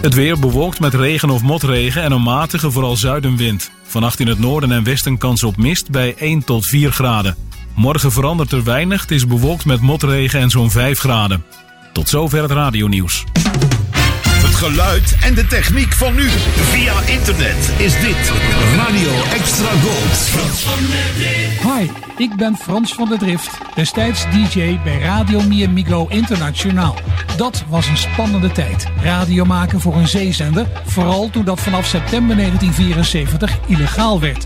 Het weer bewolkt met regen of motregen en een matige, vooral zuidenwind. Vannacht in het noorden en westen kans op mist bij 1 tot 4 graden. Morgen verandert er weinig, het is bewolkt met motregen en zo'n 5 graden. Tot zover het radionieuws. Het geluid en de techniek van nu. Via internet is dit Radio Extra Gold. Hi, ik ben Frans van der Drift, destijds DJ bij Radio Miamigo Internationaal. Dat was een spannende tijd. Radio maken voor een zeezender, vooral toen dat vanaf september 1974 illegaal werd.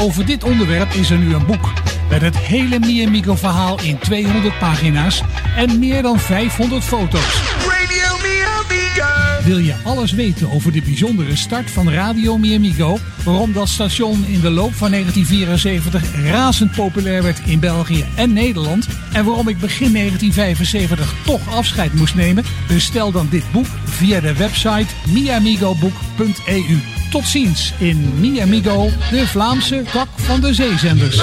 Over dit onderwerp is er nu een boek. Met het hele Miamigo verhaal in 200 pagina's en meer dan 500 foto's. Radio Miamigo. Wil je alles weten over de bijzondere start van Radio Miamigo? Waarom dat station in de loop van 1974 razend populair werd in België en Nederland? En waarom ik begin 1975 toch afscheid moest nemen? Bestel dan dit boek via de website miamigoboek.eu. Tot ziens in Miamigo, de Vlaamse tak van de zeezenders.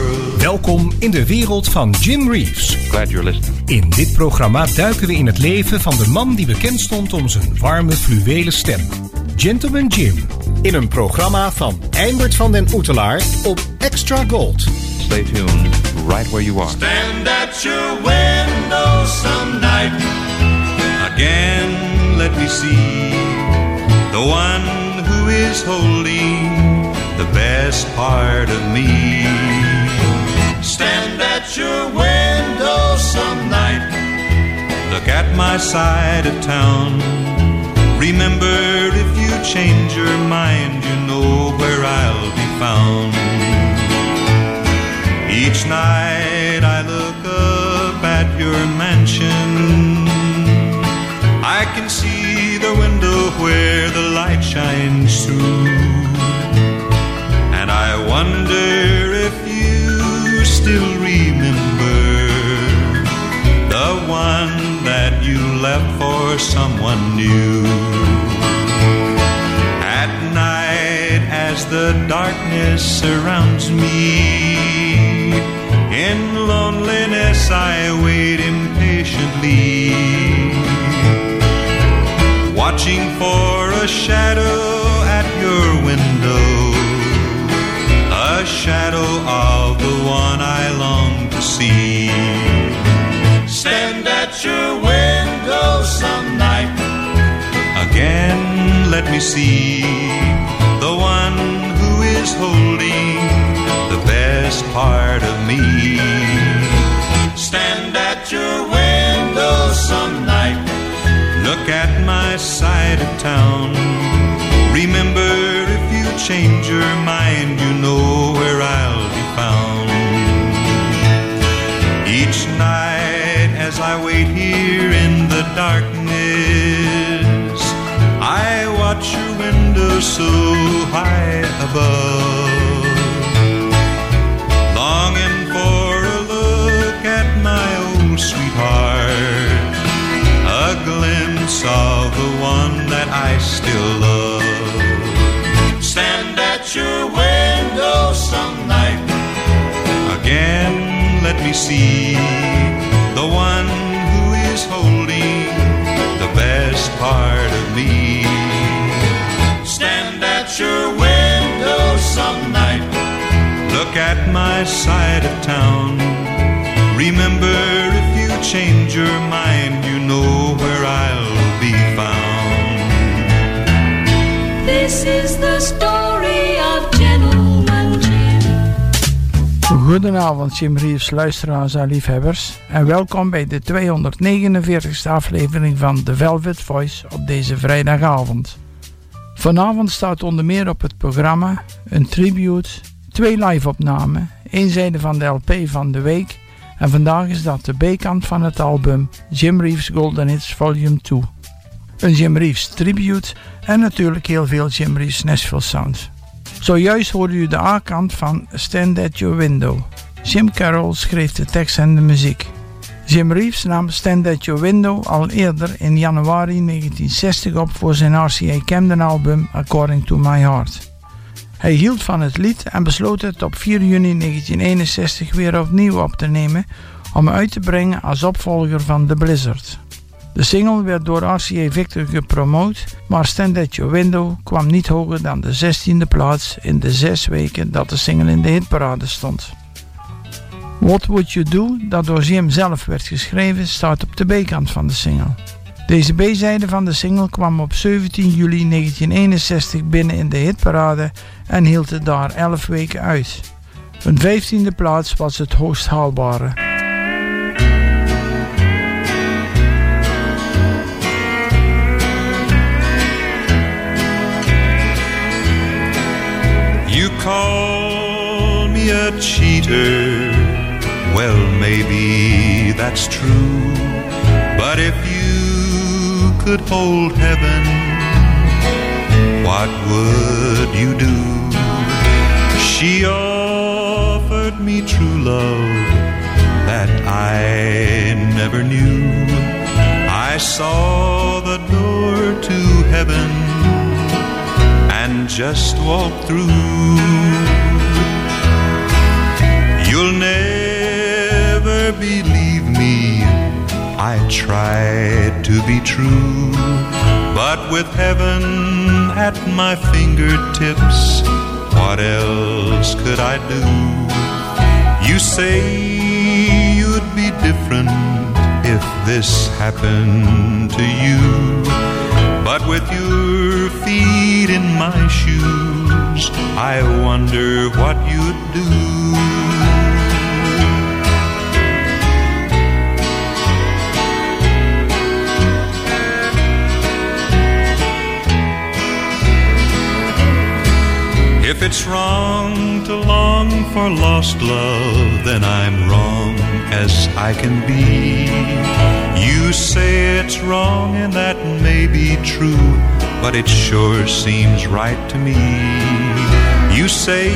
Welkom in de wereld van Jim Reeves. Glad you're listening. In dit programma duiken we in het leven van de man die bekend stond om zijn warme fluwelen stem. Gentleman Jim. In een programma van Eimert van den Oetelaar op Extra Gold. Stay tuned right where you are. Stand at your window some night. Again, let me see the one who is holding the best part of me. Stand at your window some night. Look at my side of town. Remember, if you change your mind, you know where I'll be found. Each night I look up at your mansion. I can see the window where the light shines through. And I wonder still remember the one that you left for someone new. At night, as the darkness surrounds me, in loneliness I wait impatiently, watching for a shadow at your window, a shadow of one I long to see. Stand at your window some night. Again, let me see the one who is holding the best part of me. Stand at your window some night. Look at my side of town. Remember, if you change your mind, you know where I'll be found. Here in the darkness, I watch your window so high above. Longing for a look at my old sweetheart, a glimpse of the one that I still love. Stand at your window some night. Again, let me see the one is holding the best part of me. Stand at your window some night. Look at my side of town. Remember, if you change your mind, you know where Goedenavond, Jim Reeves, luisteraars en liefhebbers. En welkom bij de 249ste aflevering van The Velvet Voice op deze vrijdagavond. Vanavond staat onder meer op het programma een tribute, twee live-opnamen, één zijde van de LP van de week En vandaag is dat de B-kant van het album Jim Reeves Golden Hits Volume 2. Een Jim Reeves tribute en natuurlijk heel veel Jim Reeves Nashville sounds. Zojuist hoorde u de A-kant van Stand at Your Window. Jim Carroll schreef de tekst en de muziek. Jim Reeves nam Stand at Your Window al eerder in januari 1960 op voor zijn RCA Camden album According to My Heart. Hij hield van het lied en besloot het op 4 juni 1961 weer opnieuw op te nemen om uit te brengen als opvolger van The Blizzard. De single werd door RCA Victor gepromoot, maar Stand At Your Window kwam niet hoger dan de 16e plaats in de zes weken dat de single in de hitparade stond. What Would You Do, dat door Jim zelf werd geschreven, staat op de B-kant van de single. Deze B-zijde van de single kwam op 17 juli 1961 binnen in de hitparade en hield het daar 11 weken uit. Een 15e plaats was het hoogst haalbare. Call me a cheater. Well, maybe that's true. But if you could hold heaven, what would you do? She offered me true love that I never knew. I saw the door to heaven and just walk through. You'll never believe me. I tried to be true, but with heaven at my fingertips, what else could I do? You say you'd be different if this happened to you. But with your feet in my shoes, I wonder what you'd do. If it's wrong to long for lost love, then I'm wrong as I can be. You say it's wrong, and that may be true, but it sure seems right to me. You say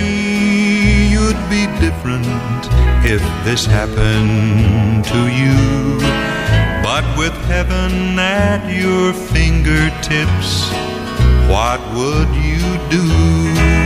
you'd be different if this happened to you. But with heaven at your fingertips, what would you do?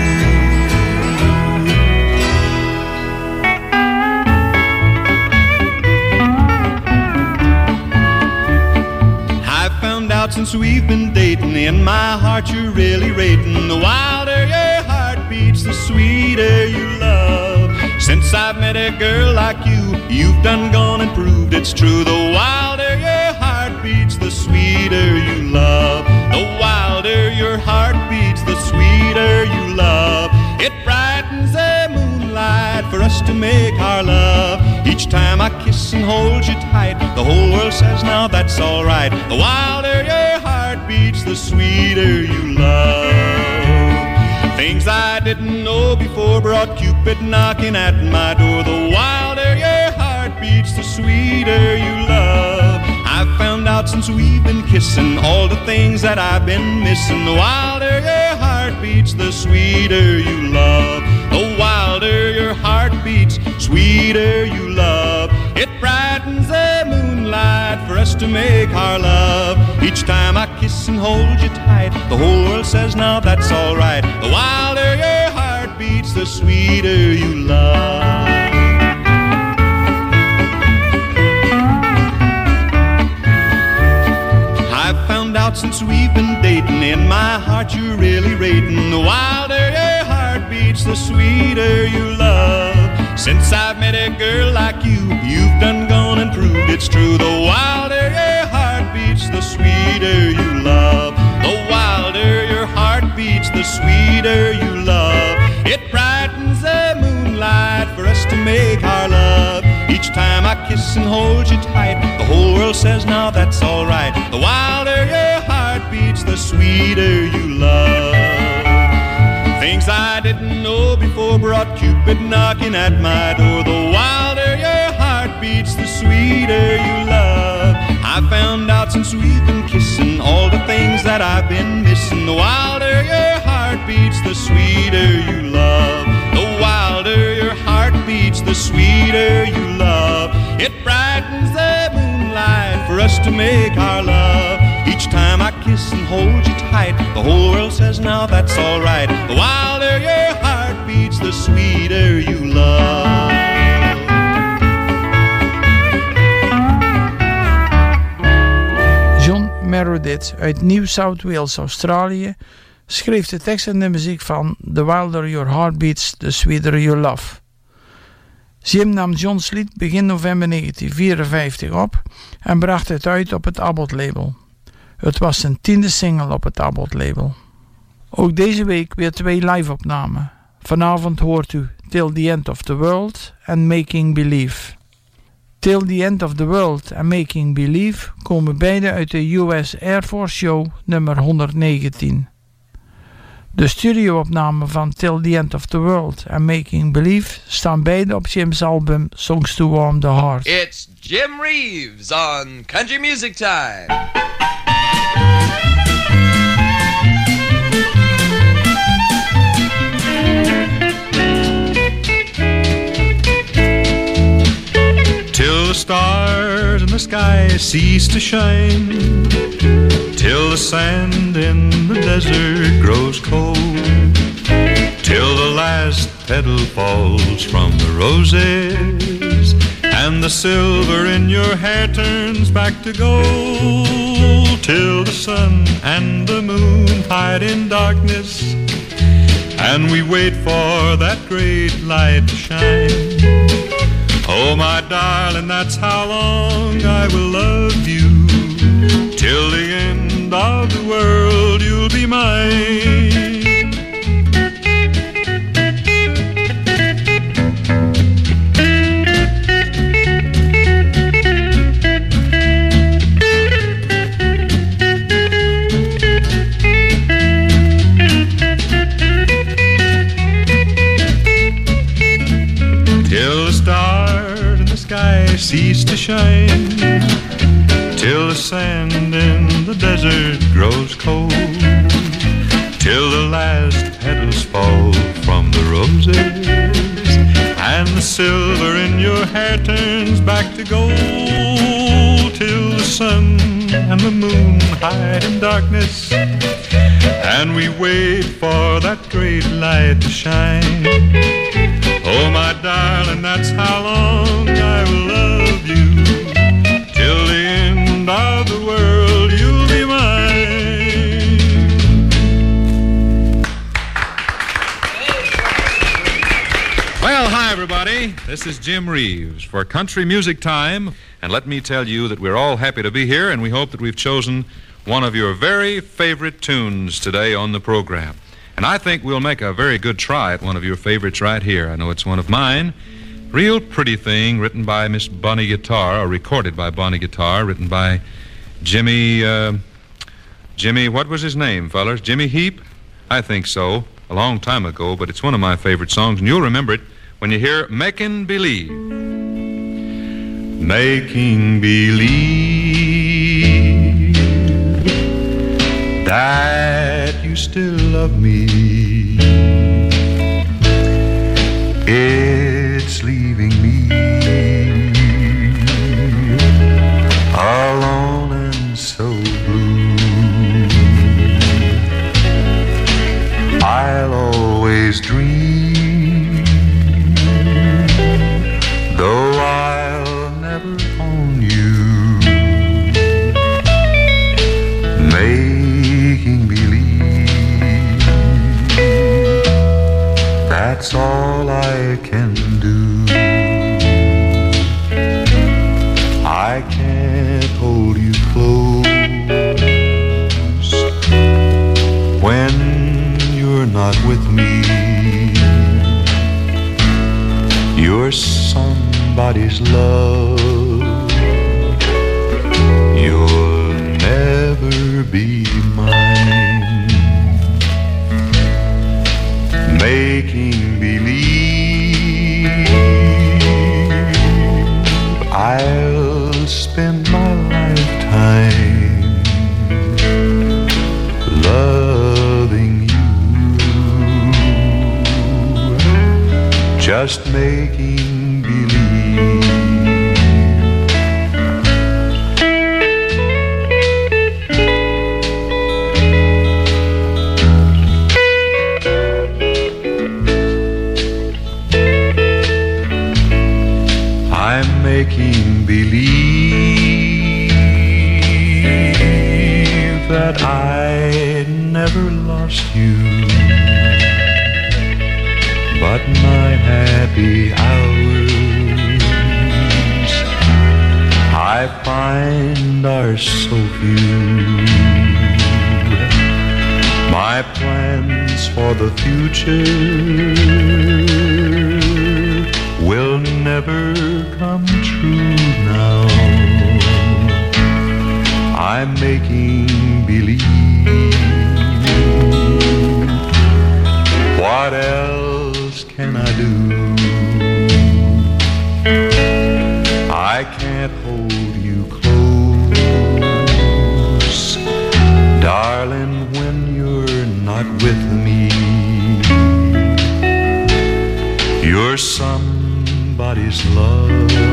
Out since we've been dating. In my heart, you're really rating. The wilder your heart beats, the sweeter you love. Since I've met a girl like you, you've done gone and proved it's true. The wilder your heart beats, the sweeter you love. The wilder your heart beats, the sweeter you love. For us to make our love. Each time I kiss and hold you tight, the whole world says now that's alright. The wilder your heart beats, the sweeter you love. Things I didn't know before brought Cupid knocking at my door. The wilder your heart beats, the sweeter you love. I've found out since we've been kissing all the things that I've been missing. The wilder your heart beats, the sweeter you love. Wilder your heart beats, sweeter you love. It brightens the moonlight for us to make our love. Each time I kiss and hold you tight, the whole world says now that's alright. The wilder your heart beats, the sweeter you love. I've found out since we've been dating, in my heart you're really rating. The wilder your the sweeter you love. Since I've met a girl like you, you've done gone and proved it's true. The wilder your heart beats, the sweeter you love. The wilder your heart beats, the sweeter you love. It brightens the moonlight for us to make our love. Each time I kiss and hold you tight, the whole world says now that's alright. The wilder your heart beats, the sweeter you love. Things I didn't know before brought Cupid knocking at my door. The wilder your heart beats, the sweeter you love. I found out since we've been kissing all the things that I've been missing. The wilder your heart beats, the sweeter you love. The wilder your heart beats, the sweeter you love. It brightens the moonlight for us to make our love. Each time I hold you tight, the whole world says now that's alright. The wilder your heart beats, the sweeter you love. John Meredith uit New South Wales, Australië, schreef de tekst en de muziek van The Wilder Your Heart Beats, The Sweeter You Love. Jim nam John's lied begin november 1954 op en bracht het uit op het Abbott-label. Het was zijn tiende single op het Abbott-label. Ook deze week weer twee live-opnamen. Vanavond hoort u Till the End of the World en Making Believe. Till the End of the World en Making Believe komen beide uit de US Air Force Show nummer 119. De studioopnamen van Till the End of the World en Making Believe staan beide op Jim's album Songs to Warm the Heart. It's Jim Reeves on Country Music Time. Stars in the sky cease to shine, till the sand in the desert grows cold, till the last petal falls from the roses, and the silver in your hair turns back to gold, till the sun and the moon hide in darkness, and we wait for that great light to shine. Oh, my darling, that's how long I will love you. Till the end of the world, you'll be mine. Cease to shine, till the sand in the desert grows cold, till the last petals fall from the roses, and the silver in your hair turns back to gold, till the sun and the moon hide in darkness, and we wait for that great light to shine. Oh, my darling, that's how long I will love This is Jim Reeves for Country Music Time. And let me tell you that we're all happy to be here, and we hope that we've chosen one of your very favorite tunes today on the program. And I think we'll make a very good try at one of your favorites right here. I know it's one of mine. Real pretty thing written by Miss Bonnie Guitar, or recorded by Bonnie Guitar, written by Jimmy, uh, Jimmy, what was his name, fellers? Jimmy Heap? I think so. A long time ago, but it's one of my favorite songs, and you'll remember it when you hear Making Believe. Making believe that you still love me. It's leaving me alone and so blue. I'll always dream, that's all I can do. I can't hold you close when you're not with me. You're somebody's love. You'll never be mine. just make so few. My plans for the future will never come true now. I'm making believe. What somebody's love.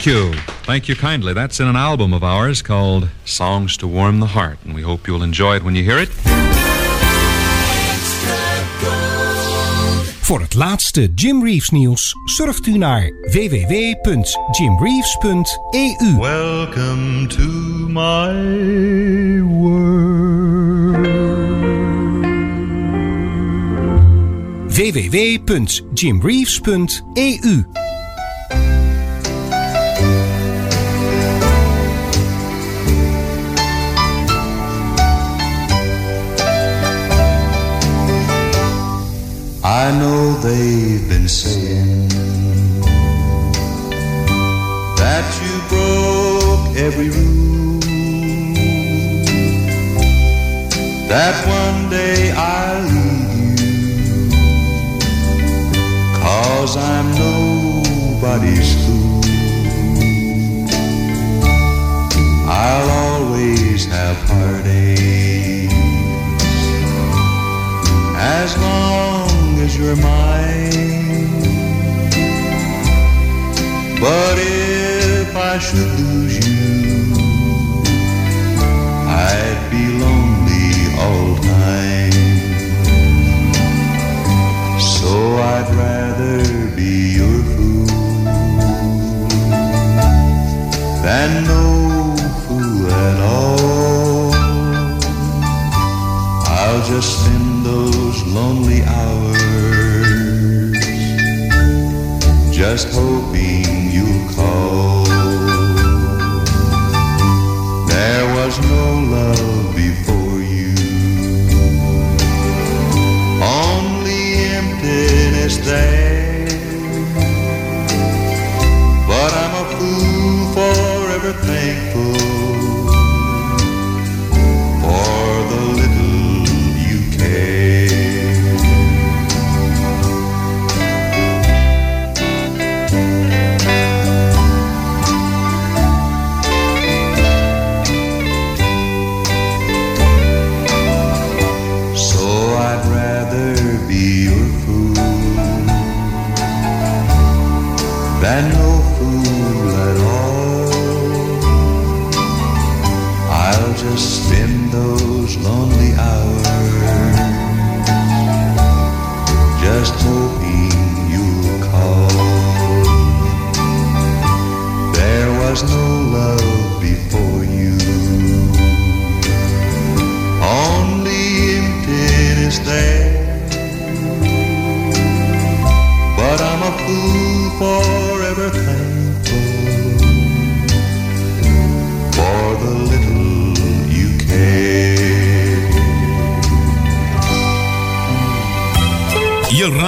Thank you. Thank you kindly. That's in an album of ours called Songs to Warm the Heart, and we hope you'll enjoy it when you hear it. Voor het laatste Jim Reeves nieuws surft u naar www.jimreeves.eu. Welcome to my world. www.jimreeves.eu. been saying that you broke every rule. That one day I'll leave you, cause I'm nobody's fool. I'll always have heartache as long as you're should lose you, I'd be lonely all time. So I'd rather be your fool than no fool at all. I'll just spend those lonely hours just hoping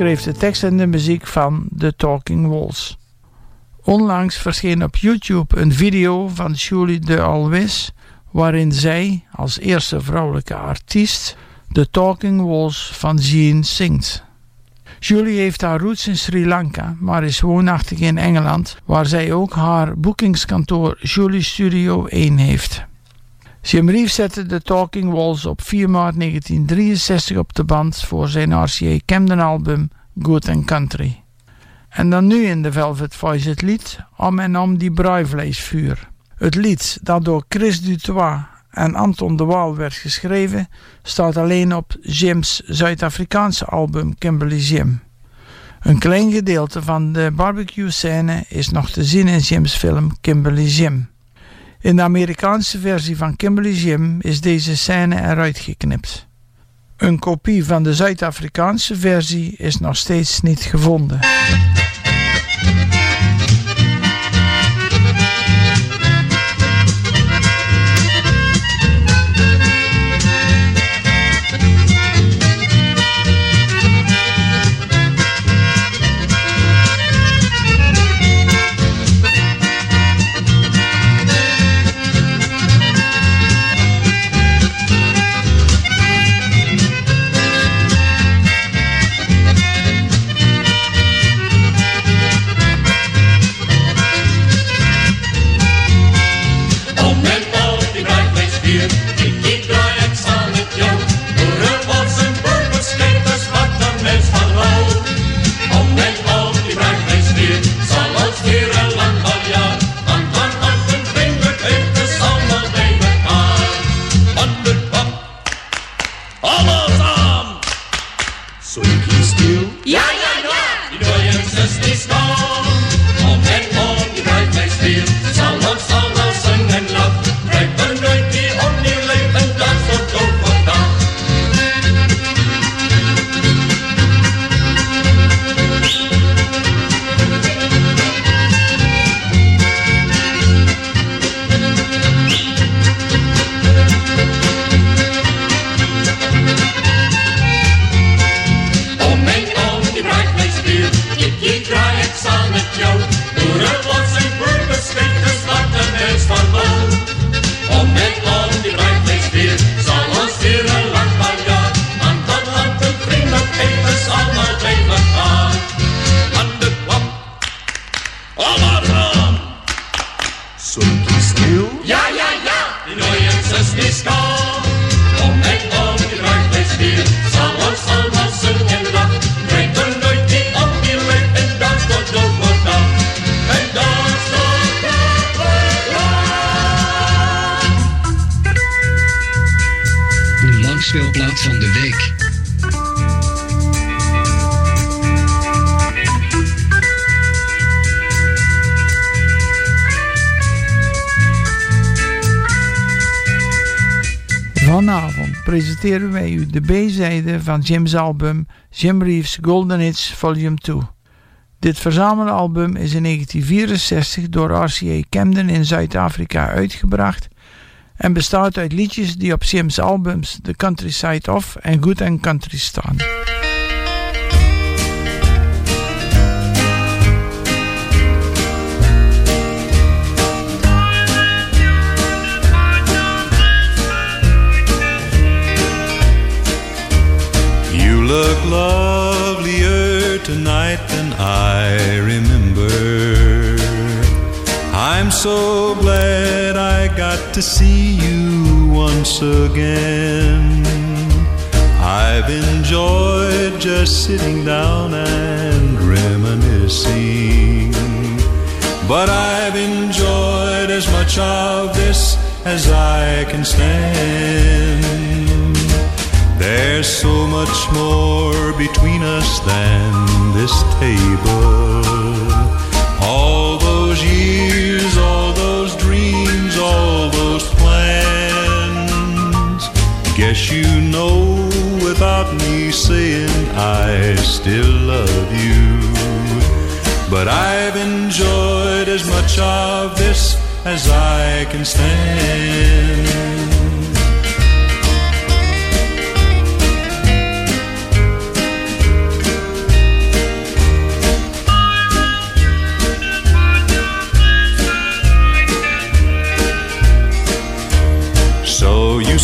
schreef de tekst en de muziek van The Talking Walls. Onlangs verscheen op YouTube een video van Julie de Alwis, waarin zij als eerste vrouwelijke artiest The Talking Walls van Gene zingt. Julie heeft haar roots in Sri Lanka, maar is woonachtig in Engeland, waar zij ook haar boekingskantoor Julie Studio 1 heeft. Jim Reeves zette de Talking Walls op 4 maart 1963 op de band voor zijn RCA Camden album Good and Country. En dan nu in de Velvet Voice het lied Om en Om die Braaivleesvuur. Het lied dat door Chris Dutois en Anton de Waal werd geschreven, staat alleen op Jim's Zuid-Afrikaanse album Kimberly Jim. Een klein gedeelte van de barbecue scène is nog te zien in Jim's film Kimberly Jim. In de Amerikaanse versie van Kimberly Jim is deze scène eruit geknipt. Een kopie van de Zuid-Afrikaanse versie is nog steeds niet gevonden. De B-zijde van Jim's album Jim Reeves Golden Hits Volume 2. Dit verzamelalbum is in 1964 door RCA Camden in Zuid-Afrika uitgebracht en bestaat uit liedjes die op Jim's albums The Countryside Off en Good and Country staan. Look lovelier tonight than I remember. I'm so glad I got to see you once again. I've enjoyed just sitting down and reminiscing. But I've enjoyed as much of this as I can stand. There's so much more between us than this table. All those years, all those dreams, all those plans. Guess you know without me saying I still love you. But I've enjoyed as much of this as I can stand.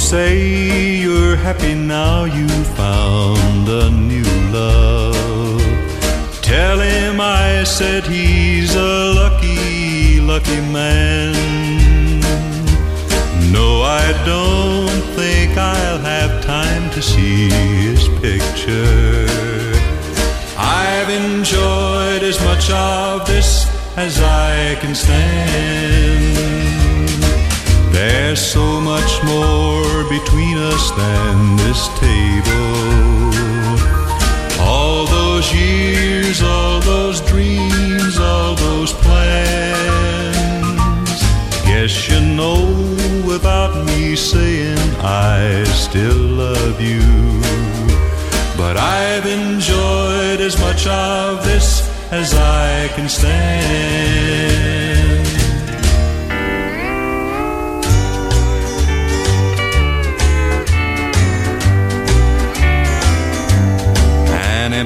Say you're happy now you found a new love. Tell him I said he's a lucky, lucky man. No, I don't think I'll have time to see his picture. I've enjoyed as much of this as I can stand. There's so much more between us than this table. All those years, all those dreams, all those plans. Guess you know without me saying I still love you. But I've enjoyed as much of this as I can stand.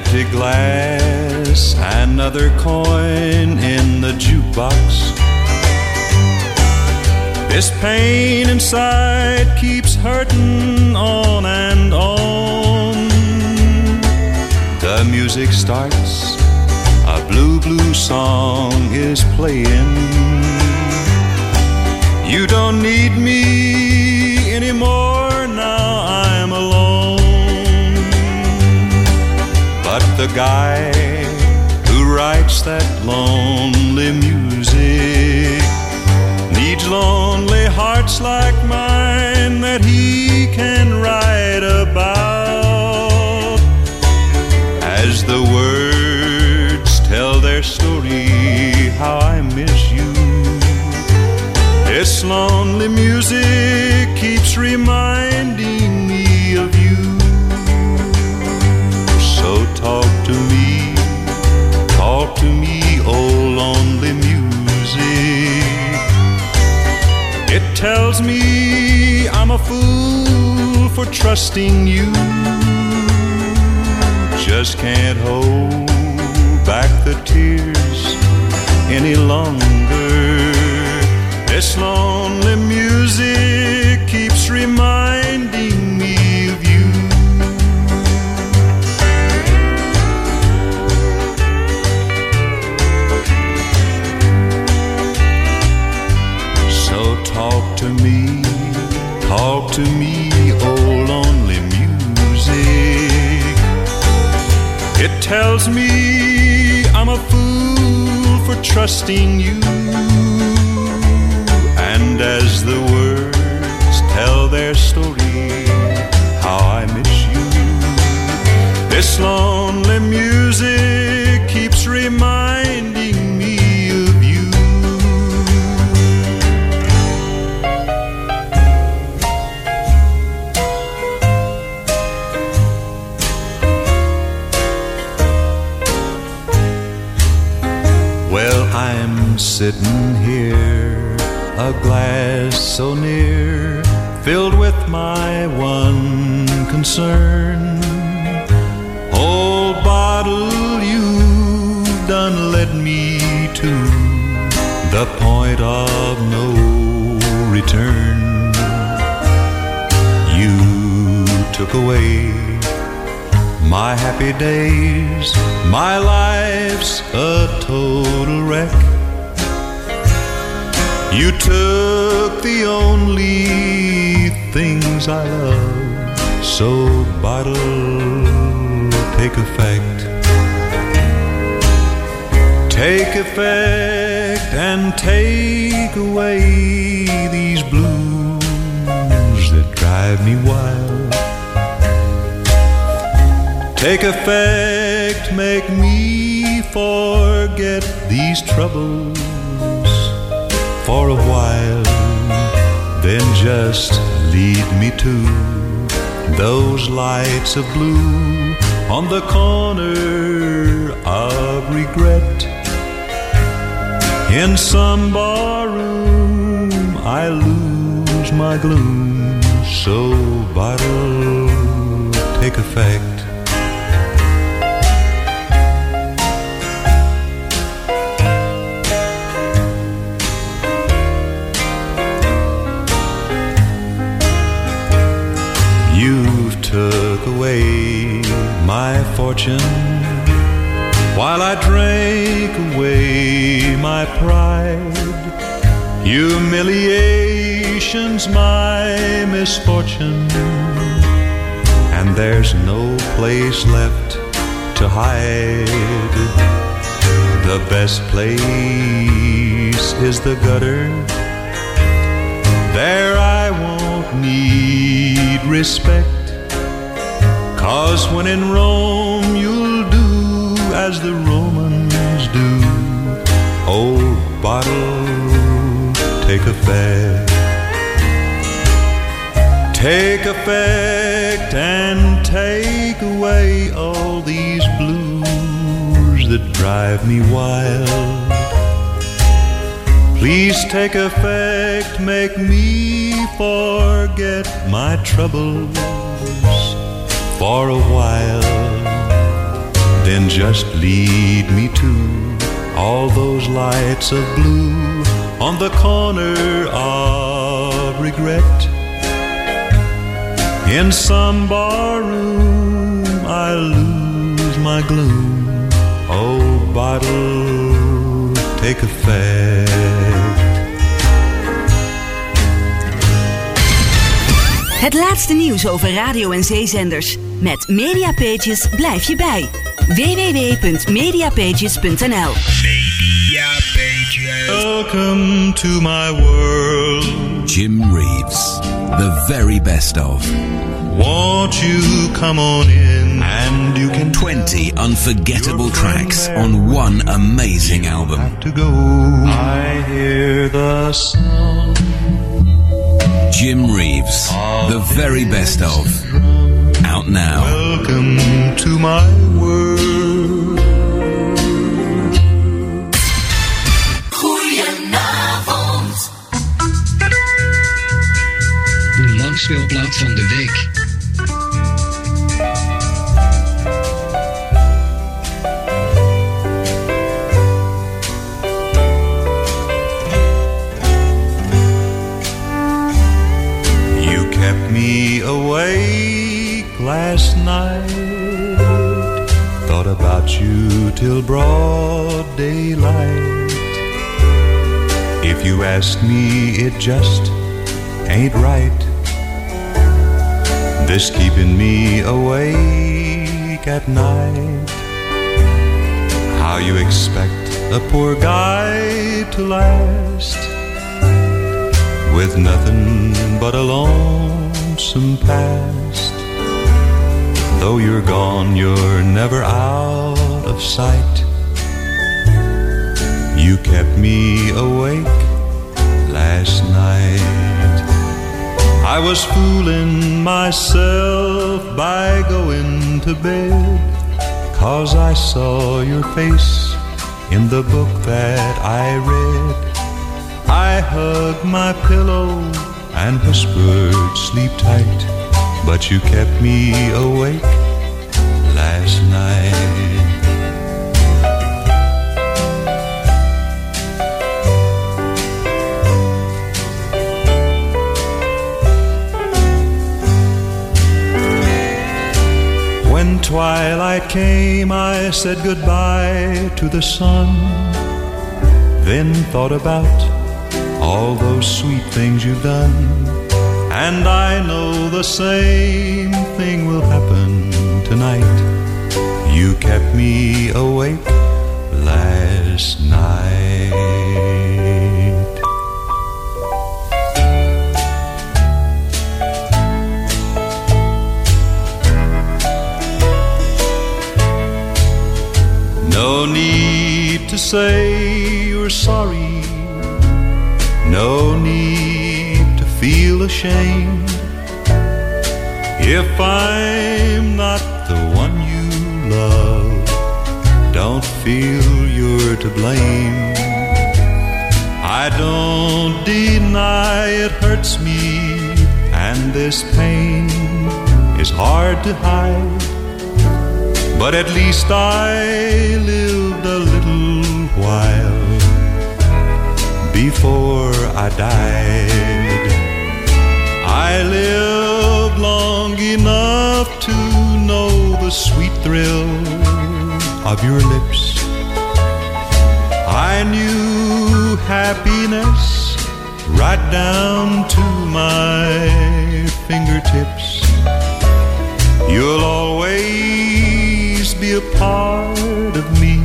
Empty glass, another coin in the jukebox. This pain inside keeps hurting on and on. The music starts, a blue, blue song is playing. You don't need me anymore guy who writes that lonely music needs lonely hearts like mine that he can write about. As the words tell their story, how I miss you. This lonely music keeps reminding me of you. Talk to me, talk to me, oh lonely music. It tells me I'm a fool for trusting you. Just can't hold back the tears any longer. This lonely music keeps reminding trusting you. And as the words tell their story, how I miss you. This lonely music keeps reminding. Concern. Old bottle, you've done led me to the point of no return. You took away my happy days, my life's a total wreck. You took the only things I love, so bottle, take effect. Take effect and take away these blues that drive me wild. Take effect, make me forget these troubles for a while. Then just lead me to those lights of blue on the corner of regret. In some barroom, I lose my gloom. So, bottle, take effect. My fortune while I drank away my pride. Humiliation's my misfortune, and there's no place left to hide. The best place is the gutter. There I won't need respect. Cause when in Rome, you'll do as the Romans do. Old bottle, take effect. Take effect and take away all these blues that drive me wild. Please take effect, make me forget my troubles for a while. Then just lead me to all those lights of blue on the corner of regret. In some barroom, I lose my gloom. Oh, bottle, take effect. Het laatste nieuws over radio- en zeezenders. Met Mediapages blijf je bij. www.mediapages.nl Welcome to my world. Jim Reeves, the very best of. Won't you come on in and you can 20 unforgettable tracks on one amazing album. to go. I hear the song. Jim Reeves, the very best of. Out now. Welcome to my world. Goedenavond. De langspeelplaat van de week. Till broad daylight. If you ask me, it just ain't right. This keeping me awake at night. How you expect a poor guy to last with nothing but a lonesome past? Though you're gone, you're never out of sight. You kept me awake last night. I was fooling myself by going to bed. Cause I saw your face in the book that I read. I hugged my pillow and whispered, Sleep tight. But you kept me awake last night. Twilight came, I said goodbye to the sun. Then thought about all those sweet things you've done. And I know the same thing will happen tonight. You kept me awake last night. No need to say you're sorry. No need to feel ashamed. If I'm not the one you love, don't feel you're to blame. I don't deny it hurts me, and this pain is hard to hide. But at least I lived a little while before I died. I lived long enough to know the sweet thrill of your lips. I knew happiness right down to my fingertips. You'll always part of me,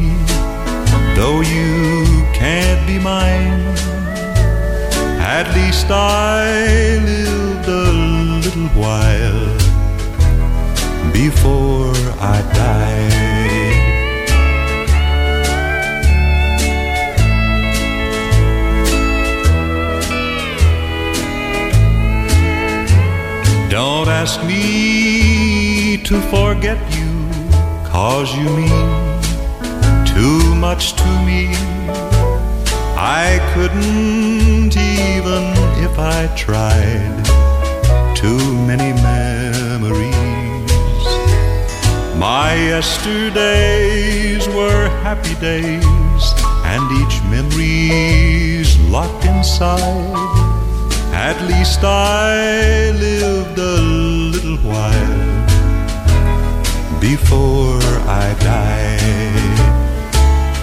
though you can't be mine. At least I lived a little while before I died. Don't ask me to forget you, cause you mean too much to me. I couldn't even if I tried. Too many memories. My yesterdays were happy days, and each memory's locked inside. At least I lived a little while before I die.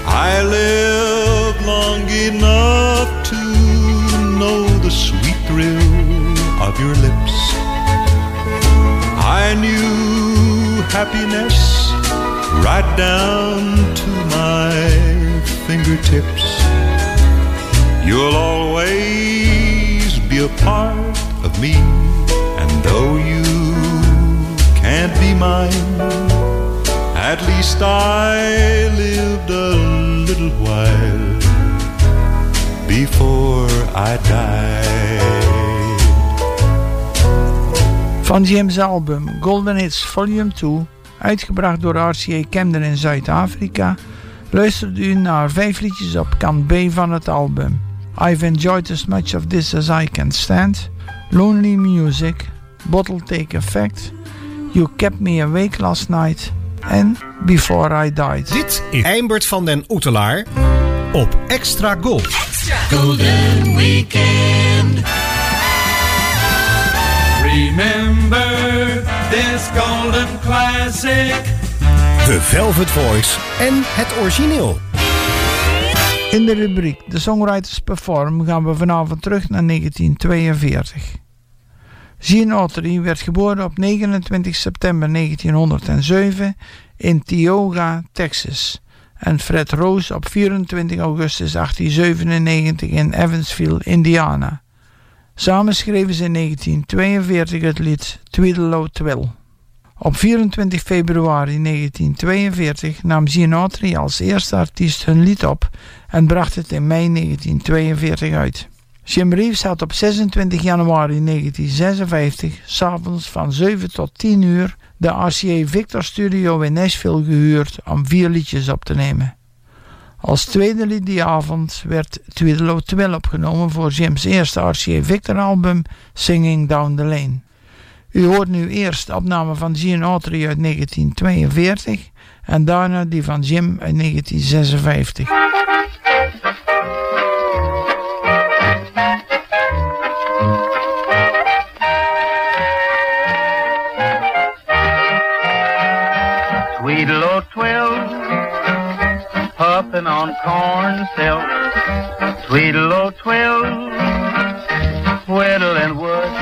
I lived long enough to know the sweet thrill of your lips. I knew happiness right down to my fingertips. You'll always be a part of me, be mine, at least I lived a little while before I died. Van Jim's album Golden Hits Volume 2, uitgebracht door RCA Camden in Zuid-Afrika, luisterde u naar vijf liedjes op kant B van het album. I've enjoyed as much of this as I can stand, Lonely Music, Bottle Take Effect, You Kept Me Awake Last Night en Before I Died. Dit is Eimbert van den Oetelaar op Extra Gold. Golden Weekend. Remember this golden classic. The Velvet Voice en het origineel. In de rubriek The Songwriters Perform gaan we vanavond terug naar 1942. Gene Autry werd geboren op 29 september 1907 in Tioga, Texas. En Fred Rose op 24 augustus 1897 in Evansville, Indiana. Samen schreven ze in 1942 het lied Tweedalo Twill. Op 24 februari 1942 nam Gene Autry als eerste artiest hun lied op en bracht het in mei 1942 uit. Jim Reeves had op 26 januari 1956 s'avonds van 7 tot 10 uur de RCA Victor Studio in Nashville gehuurd om vier liedjes op te nemen. Als tweede lied die avond werd Tweedelo Twill opgenomen voor Jim's eerste RCA Victor album Singing Down the Lane. U hoort nu eerst de opname van Gene Autry uit 1942 en daarna die van Jim uit 1956. On corn silk. Tweedle twill, whittling wood,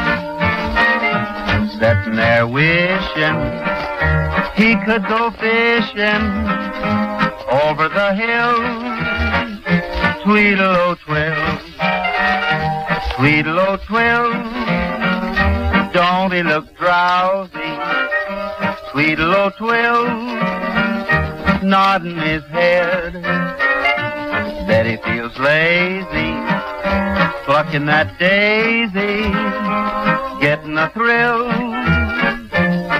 sitting there wishing he could go fishing over the hill. Tweedle twill, Tweedle twill, don't he look drowsy? Tweedle twill, nodding his head. Lazy, plucking that daisy, getting a thrill.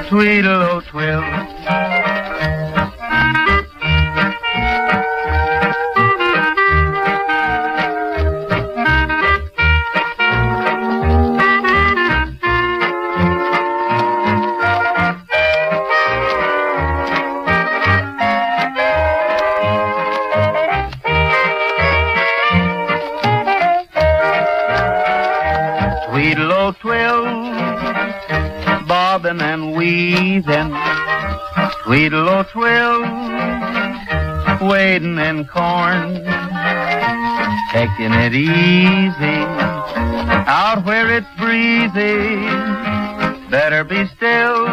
Tweedle twill. Twill, wading in corn, taking it easy out where it's breezy. Better be still,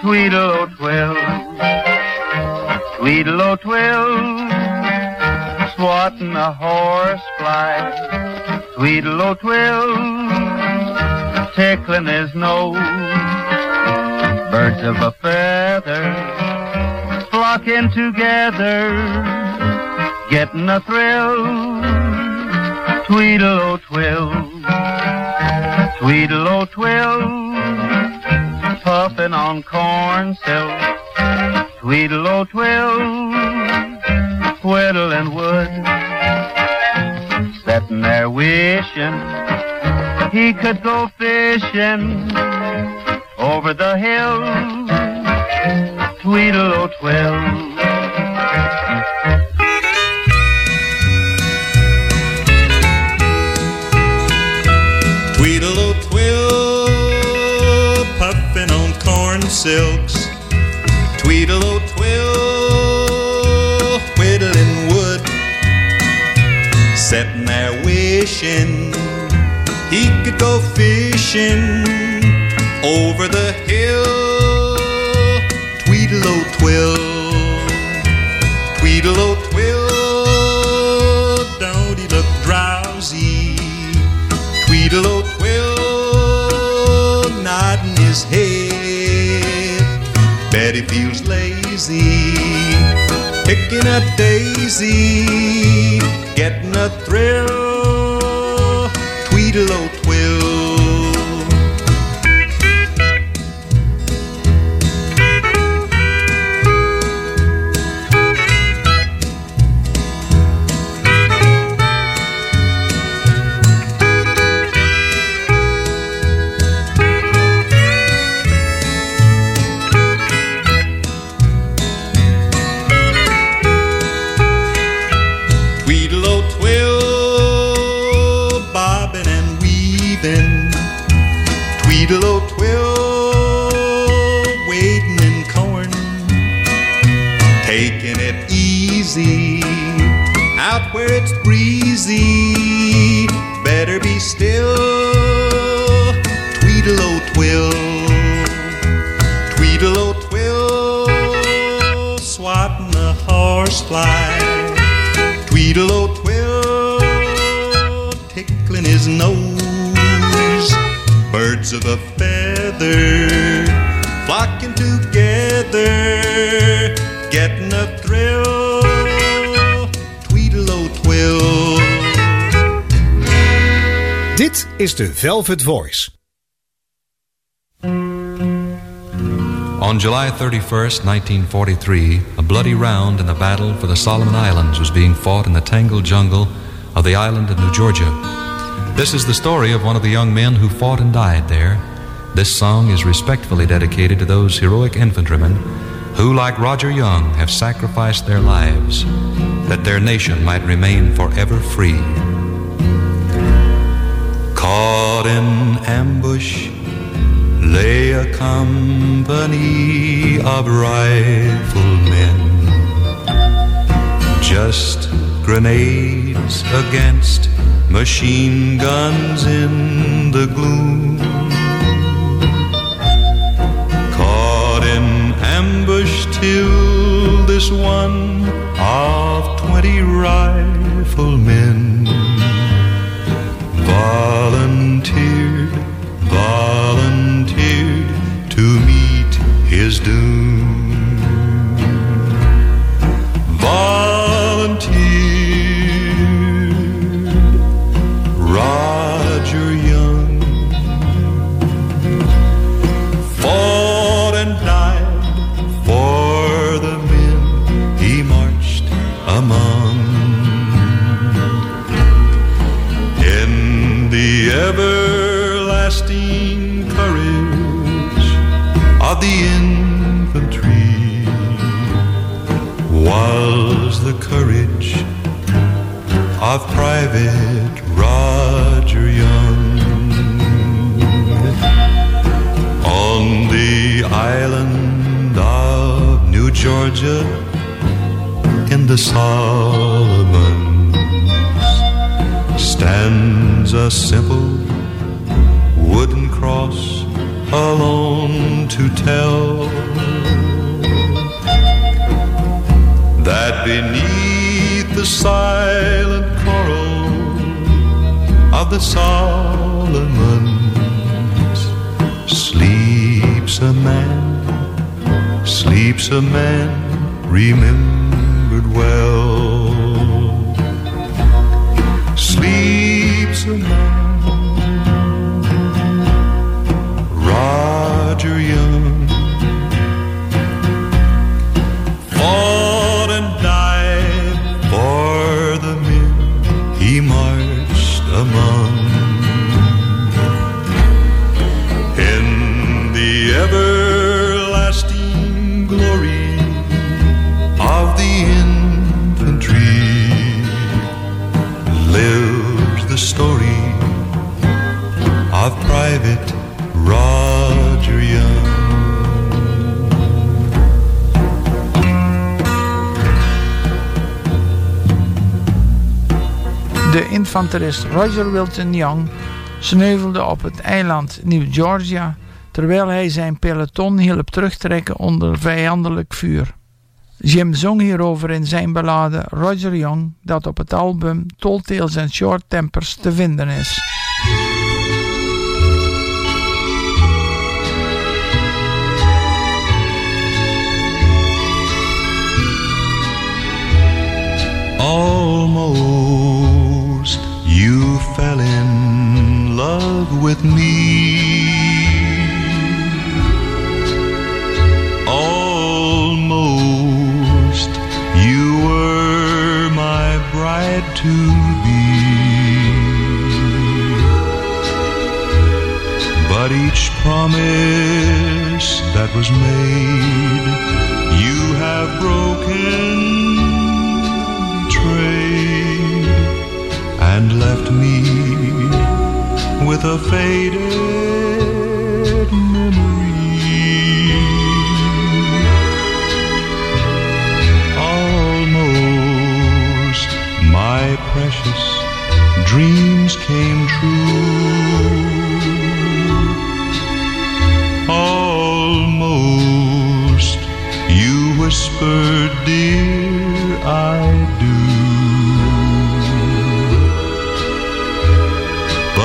Tweedle twill, Tweedle twill, swatting a horsefly. Tweedle o twill, tickling his nose. Birds of a feather flocking together, getting a thrill. Tweedle o' twill, Tweedle o' twill, puffing on corn silk. Tweedle o' twill, whittling wood. Sitting there wishing he could go fishing over the hill. Tweedle twill. Tweedle twill, puffing on corn silks. Tweedle twill, whittling wood. Sitting there wishing he could go fishing over the hill. Tweedle o twill, Tweedle twill, don't he look drowsy? Tweedle twill, nodding his head. Bet he feels lazy, picking up daisy, getting a thrill. Is de Velvet Voice. On July 31st, 1943, a bloody round in the battle for the Solomon Islands was being fought in the tangled jungle of the island of New Georgia. This is the story of one of the young men who fought and died there. This song is respectfully dedicated to those heroic infantrymen who, like Roger Young, have sacrificed their lives that their nation might remain forever free. Caught in ambush lay a company of riflemen. Just grenades against machine guns in the gloom. Caught in ambush till this one of twenty riflemen volunteered, volunteered to meet his doom. Georgia in the Solomons. Stands a simple wooden cross alone to tell that beneath the silent coral of the Solomons sleeps a man, sleeps a man remembered De infanterist Roger Wilton Young sneuvelde op het eiland New Georgia terwijl hij zijn peloton hielp terugtrekken onder vijandelijk vuur. Jim zong hierover in zijn ballade Roger Young dat op het album Tall Tales and Short Tempers te vinden is. Almost you fell in love with me. Almost you were my bride to be. But each promise that was made, you have broken and left me with a faded memory. Almost my precious dreams came true. Almost you whispered, Dear, I do.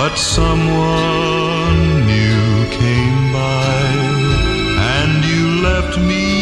But someone new came by, and you left me.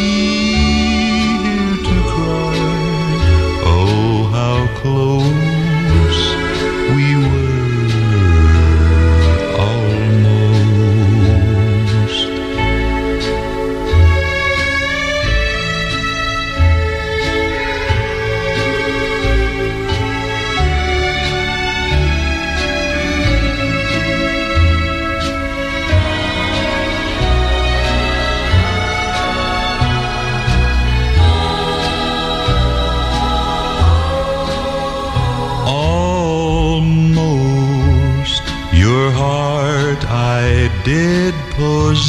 Did possess.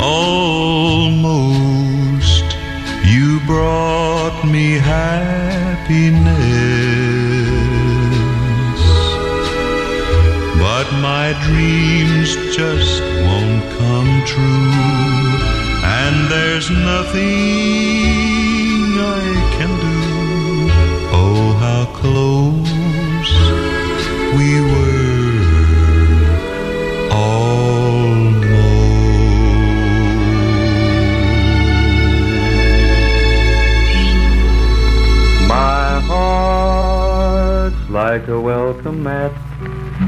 Almost you brought me happiness. But my dreams just won't come true. And there's nothing welcome mat,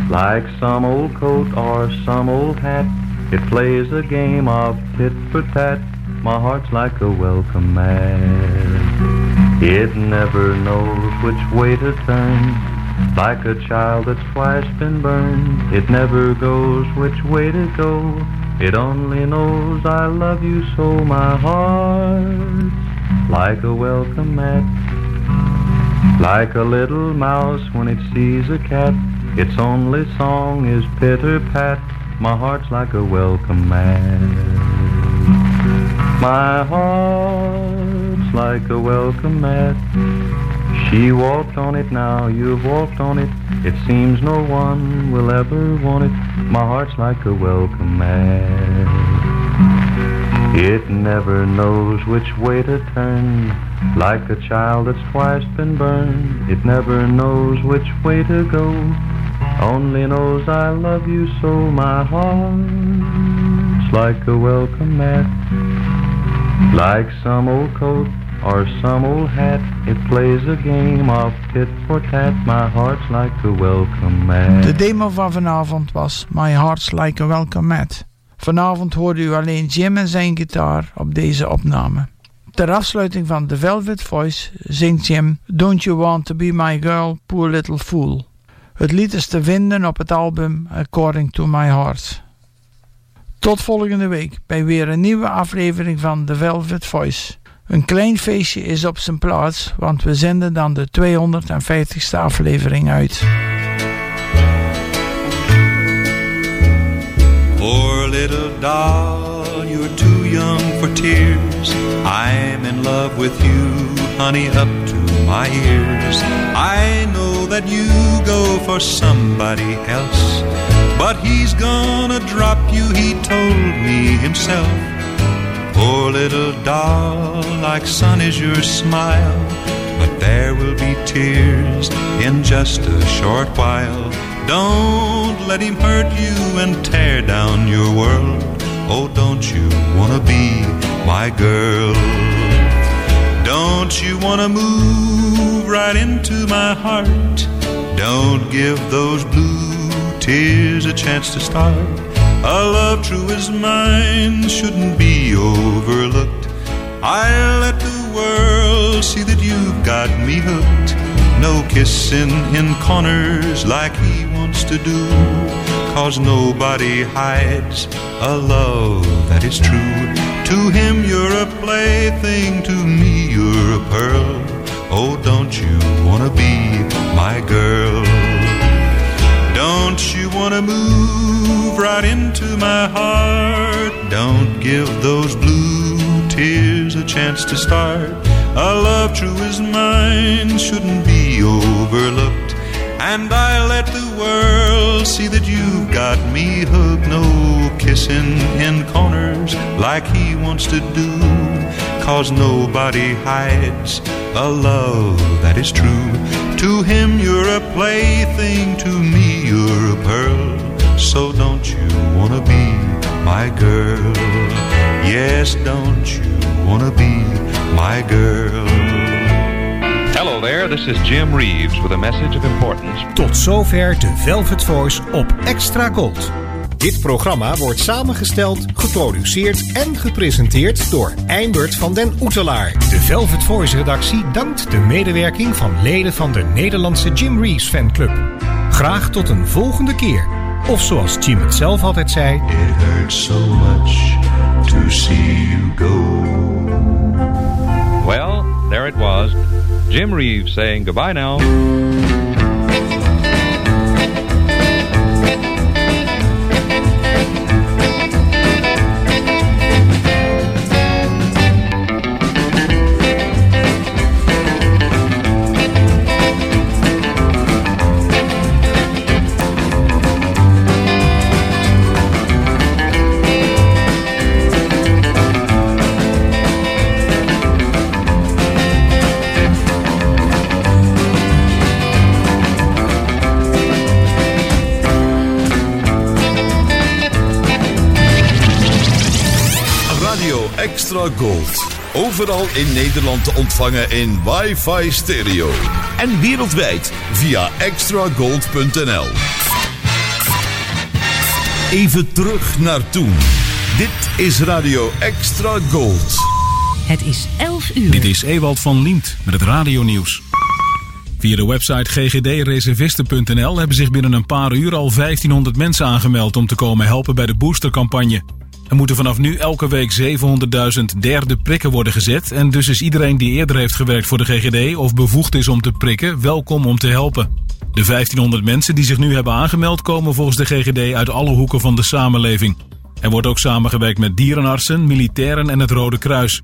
like some old coat or some old hat. It plays a game of tit for tat. My heart's like a welcome mat. It never knows which way to turn. Like a child that's twice been burned. It never goes which way to go. It only knows I love you so. My heart, like a welcome mat. Like a little mouse when it sees a cat. Its only song is pitter pat. My heart's like a welcome mat. My heart's like a welcome mat. She walked on it now, you've walked on it. It seems no one will ever want it. My heart's like a welcome mat. It never knows which way to turn. Like a child that's twice been burned. It never knows which way to go. Only knows I love you so. My heart's like a welcome mat. Like some old coat or some old hat. It plays a game of tit for tat. My heart's like a welcome mat. De demo van vanavond was My Heart's Like a Welcome Mat. Vanavond hoorde u alleen Jim en zijn gitaar op deze opname. Ter afsluiting van The Velvet Voice zingt Jim Don't You Want To Be My Girl, Poor Little Fool. Het lied is te vinden op het album According To My Heart. Tot volgende week bij weer een nieuwe aflevering van The Velvet Voice. Een klein feestje is op zijn plaats, want we zenden dan de 250ste aflevering uit. Poor little too young for tears. I'm in love with you, honey, up to my ears. I know that you go for somebody else, but he's gonna drop you, he told me himself. Poor little doll, like sun is your smile, but there will be tears in just a short while. Don't let him hurt you and tear down your world. Oh, don't you wanna be my girl? Don't you wanna move right into my heart? Don't give those blue tears a chance to start. A love true as mine shouldn't be overlooked. I'll let the world see that you've got me hooked. No kissing in corners like he wants to do. Cause nobody hides a love that is true. To him you're a plaything, to me you're a pearl. Oh, don't you wanna be my girl? Don't you wanna move right into my heart? Don't give those blue tears a chance to start. A love true as mine shouldn't be overlooked. And I let the world see that you've got me hooked. No kissing in corners like he wants to do. Cause nobody hides a love that is true. To him you're a plaything, to me you're a pearl. So don't you wanna be my girl? Yes, don't you wanna be my girl? Hello there, this is Jim Reeves with a message of importance. Tot zover de Velvet Voice op Extra Gold. Dit programma wordt samengesteld, geproduceerd en gepresenteerd door Eimert van den Oetelaar. De Velvet Voice redactie dankt de medewerking van leden van de Nederlandse Jim Reeves fanclub. Graag tot een volgende keer. Of zoals Jim het zelf altijd zei: It hurts so much to see you go. Well, there it was. Jim Reeves saying goodbye now. Gold. Overal in Nederland te ontvangen in wifi stereo. En wereldwijd via extragold.nl. Even terug naar toen. Dit is Radio Extra Gold. Het is 11 uur. Dit is Ewald van Liemt met het radionieuws. Via de website ggdreservisten.nl hebben zich binnen een paar uur al 1500 mensen aangemeld om te komen helpen bij de boostercampagne. Er moeten vanaf nu elke week 700.000 derde prikken worden gezet en dus is iedereen die eerder heeft gewerkt voor de GGD of bevoegd is om te prikken welkom om te helpen. De 1500 mensen die zich nu hebben aangemeld komen volgens de GGD uit alle hoeken van de samenleving. Er wordt ook samengewerkt met dierenartsen, militairen en het Rode Kruis.